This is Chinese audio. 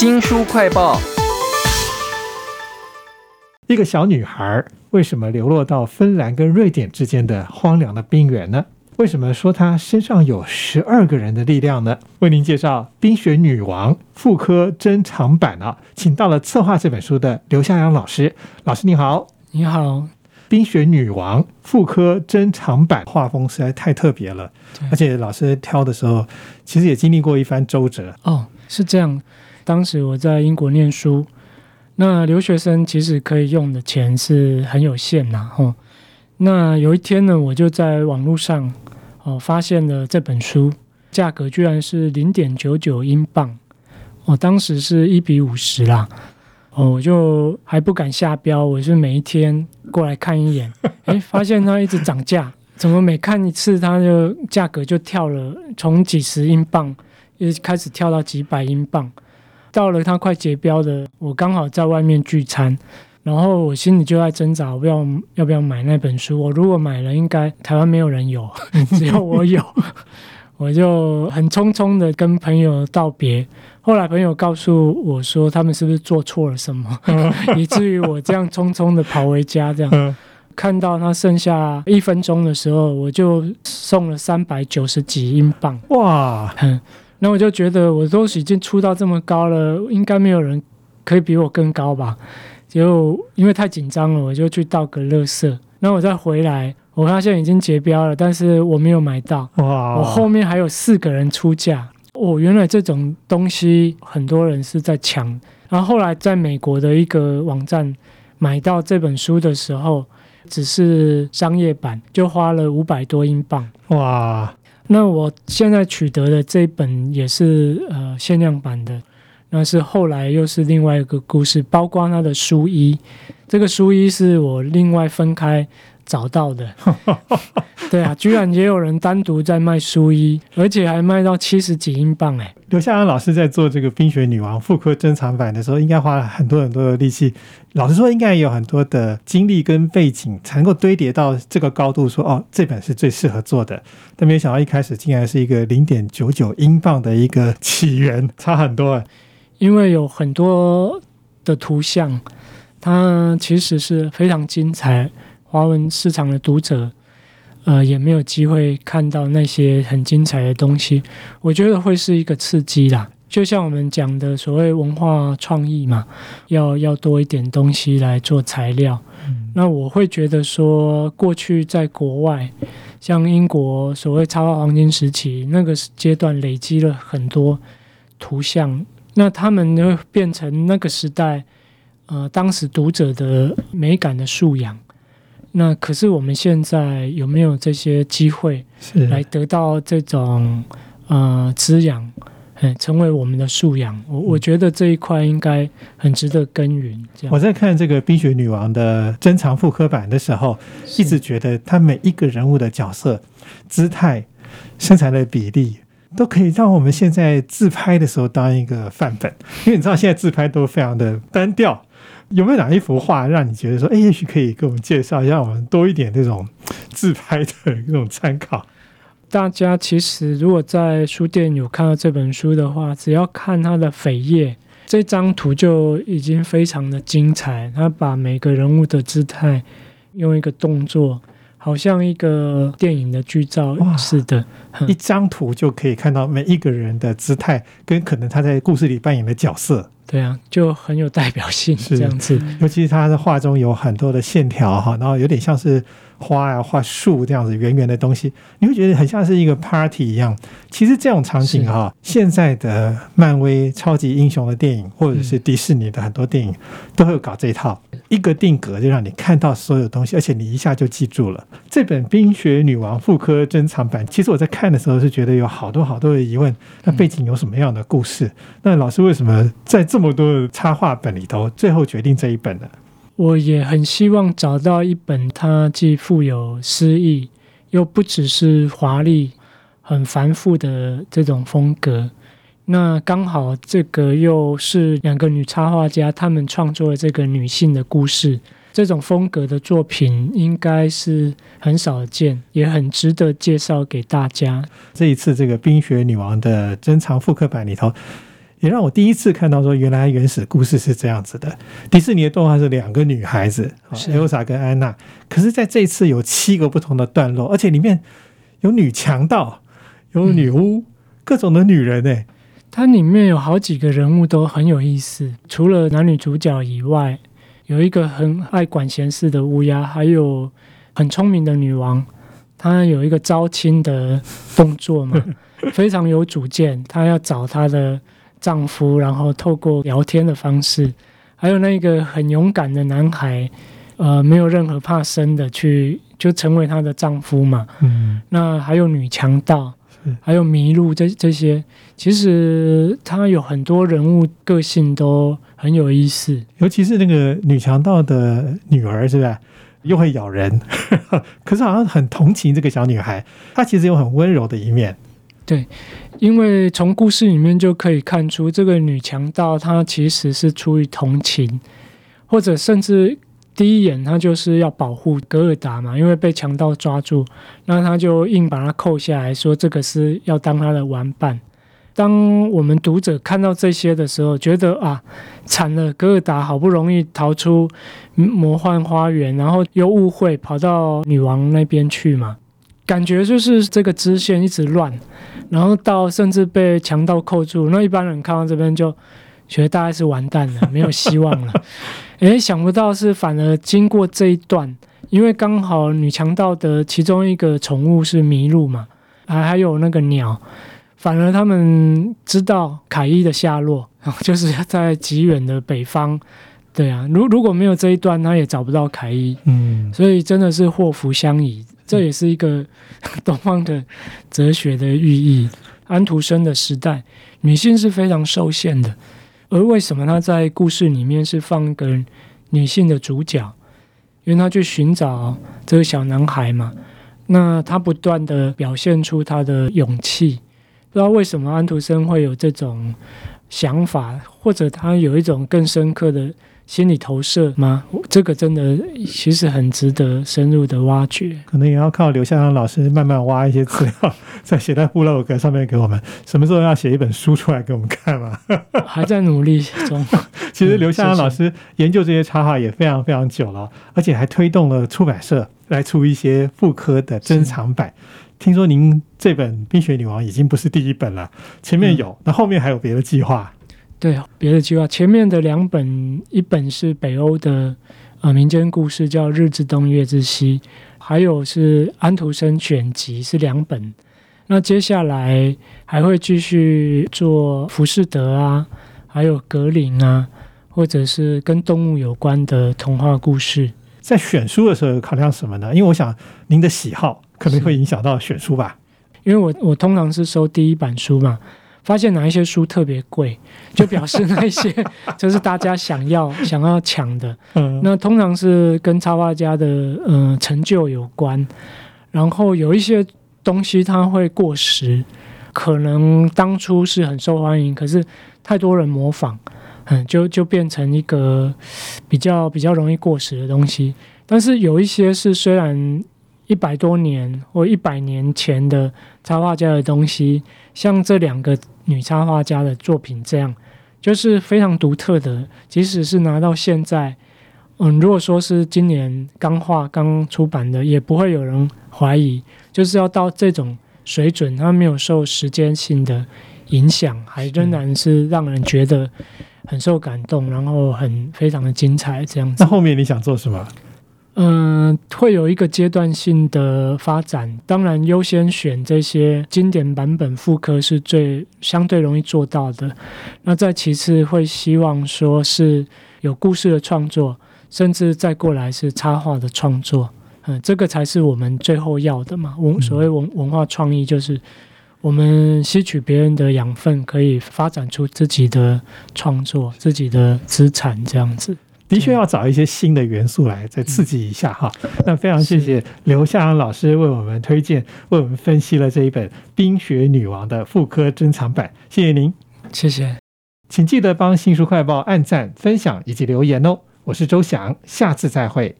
新书快报：一个小女孩为什么流落到芬兰跟瑞典之间的荒凉的冰原呢？为什么说她身上有十二个人的力量呢？为您介绍《冰雪女王》妇科珍藏版啊，请到了策划这本书的刘向阳老师。老师你好，你好，《冰雪女王》妇科珍藏版画风实在太特别了，而且老师挑的时候，其实也经历过一番周折。哦，是这样。当时我在英国念书，那留学生其实可以用的钱是很有限呐。吼，那有一天呢，我就在网络上。哦，发现了这本书，价格居然是零点九九英镑，我当时是一比五十啦，哦，我就还不敢下标，我是每一天过来看一眼，哎，发现它一直涨价，怎么每看一次它就价格就跳了，从几十英镑一开始跳到几百英镑，到了他快结标的，我刚好在外面聚餐。然后我心里就在挣扎，我不要要不要买那本书？我如果买了，应该台湾没有人有，只有我有。我就很匆匆的跟朋友道别。后来朋友告诉我说，他们是不是做错了什么，以至于我这样匆匆的跑回家。这样看到他剩下一分钟的时候，我就送了三百九十几英镑。哇！那我就觉得我都已经出到这么高了，应该没有人可以比我更高吧。就因为太紧张了，我就去倒个垃圾。那我再回来，我发现已经结标了，但是我没有买到。哇！我后面还有四个人出价。哦，原来这种东西很多人是在抢。然后后来在美国的一个网站买到这本书的时候，只是商业版，就花了五百多英镑。哇！那我现在取得的这本也是呃限量版的。那是后来又是另外一个故事，包括他的书衣，这个书衣是我另外分开找到的。对啊，居然也有人单独在卖书衣，而且还卖到七十几英镑哎！刘夏安老师在做这个《冰雪女王》复刻珍藏版的时候，应该花了很多很多的力气。老实说，应该也有很多的经历跟背景才能够堆叠到这个高度，说哦，这本是最适合做的。但没有想到一开始竟然是一个零点九九英镑的一个起源，差很多。因为有很多的图像，它其实是非常精彩。华文市场的读者，呃，也没有机会看到那些很精彩的东西。我觉得会是一个刺激啦，就像我们讲的所谓文化创意嘛，要要多一点东西来做材料。那我会觉得说，过去在国外，像英国所谓插画黄金时期那个阶段，累积了很多图像。那他们就变成那个时代，呃，当时读者的美感的素养。那可是我们现在有没有这些机会来得到这种呃滋养，嗯，成为我们的素养？我我觉得这一块应该很值得耕耘。这样我在看这个《冰雪女王》的珍藏复刻版的时候，一直觉得她每一个人物的角色、姿态、身材的比例。都可以让我们现在自拍的时候当一个范本，因为你知道现在自拍都非常的单调。有没有哪一幅画让你觉得说，哎，也许可以给我们介绍，一下我们多一点这种 自拍的这种参考？大家其实如果在书店有看到这本书的话，只要看它的扉页，这张图就已经非常的精彩。他把每个人物的姿态用一个动作。好像一个电影的剧照似的，一张图就可以看到每一个人的姿态跟可能他在故事里扮演的角色。对啊，就很有代表性，这样子。尤其是他的画中有很多的线条哈，然后有点像是。花啊，画树这样子圆圆的东西，你会觉得很像是一个 party 一样。其实这种场景哈，现在的漫威超级英雄的电影，或者是迪士尼的很多电影，都会搞这一套，一个定格就让你看到所有东西，而且你一下就记住了。这本《冰雪女王》妇科珍藏版，其实我在看的时候是觉得有好多好多的疑问，那背景有什么样的故事？那老师为什么在这么多的插画本里头，最后决定这一本呢？我也很希望找到一本它既富有诗意，又不只是华丽、很繁复的这种风格。那刚好这个又是两个女插画家她们创作的这个女性的故事，这种风格的作品应该是很少见，也很值得介绍给大家。这一次这个《冰雪女王》的珍藏复刻版里头。也让我第一次看到说，原来原始故事是这样子的。迪士尼的动画是两个女孩子，是。艾欧莎跟安娜，可是在这一次有七个不同的段落，而且里面有女强盗，有女巫，各种的女人哎、它里面有好几个人物都很有意思，除了男女主角以外，有一个很爱管闲事的乌鸦，还有很聪明的女王，她有一个招亲的动作嘛，非常有主见，她要找她的丈夫，然后透过聊天的方式，还有那个很勇敢的男孩，呃，没有任何怕生的去就成为她的丈夫嘛，嗯，那还有女强盗是，还有麋鹿这这些，其实她有很多人物个性都很有意思。尤其是那个女强盗的女儿，是不是？又会咬人，可是好像很同情这个小女孩，她其实有很温柔的一面。对因为从故事里面就可以看出，这个女强盗她其实是出于同情，或者甚至第一眼她就是要保护格尔达嘛，因为被强盗抓住，那她就硬把她扣下来说这个是要当她的玩伴。当我们读者看到这些的时候，觉得啊，惨了，格尔达好不容易逃出魔幻花园，然后又误会跑到女王那边去嘛，感觉就是这个支线一直乱，然后到甚至被强盗扣住，那一般人看到这边就觉得大概是完蛋了，没有希望了。诶，想不到是反而经过这一段，因为刚好女强盗的其中一个宠物是麋鹿嘛，还还有那个鸟，反而他们知道凯伊的下落，就是在极远的北方。对啊，如如果没有这一段，他也找不到凯伊。嗯，所以真的是祸福相依，这也是一个 东方的哲学的寓意。安徒生的时代，女性是非常受限的，而为什么他在故事里面是放一个女性的主角？因为他去寻找这个小男孩嘛，那他不断的表现出他的勇气。不知道为什么安徒生会有这种想法，或者他有一种更深刻的心理投射吗？这个真的其实很值得深入的挖掘。可能也要靠刘向阳老师慢慢挖一些资料，再写在部落格上面给我们。什么时候要写一本书出来给我们看嘛？还在努力中。其实刘向阳老师研究这些插画也非常非常久了，而且还推动了出版社来出一些妇科的珍藏版。听说您这本《冰雪女王》已经不是第一本了，前面有，那后面还有别的计划。对，别的计划，前面的两本，一本是北欧的呃民间故事，叫《日之东月之西》，还有是安徒生选集，是两本。那接下来还会继续做浮士德啊，还有格林啊，或者是跟动物有关的童话故事。在选书的时候考量什么呢？因为我想您的喜好可能会影响到选书吧。因为我我通常是收第一版书嘛，发现哪一些书特别贵，就表示那一些 就是大家想要想要抢的。嗯，那通常是跟插画家的呃成就有关，然后有一些东西它会过时，可能当初是很受欢迎，可是太多人模仿，嗯，就就变成一个比较比较容易过时的东西。但是有一些是虽然一百多年或一百年前的插画家的东西，像这两个女插画家的作品这样，就是非常独特的，即使是拿到现在。嗯，如果说是今年刚画刚出版的，也不会有人怀疑，就是要到这种水准，它没有受时间性的影响，还仍然是让人觉得很受感动，然后很非常的精彩这样子那。后面你想做什么？嗯，会有一个阶段性的发展，当然优先选这些经典版本复刻是最相对容易做到的。那再其次会希望说是有故事的创作，甚至再过来是插画的创作。嗯，这个才是我们最后要的嘛。文所谓文文化创意，就是我们吸取别人的养分，可以发展出自己的创作、自己的资产这样子。的确要找一些新的元素来再刺激一下哈。那非常谢谢刘夏阳老师为我们推荐、为我们分析了这一本《冰雪女王》的妇科珍藏版，谢谢您，谢谢。请记得帮新书快报按赞、分享以及留言哦。我是周翔，下次再会。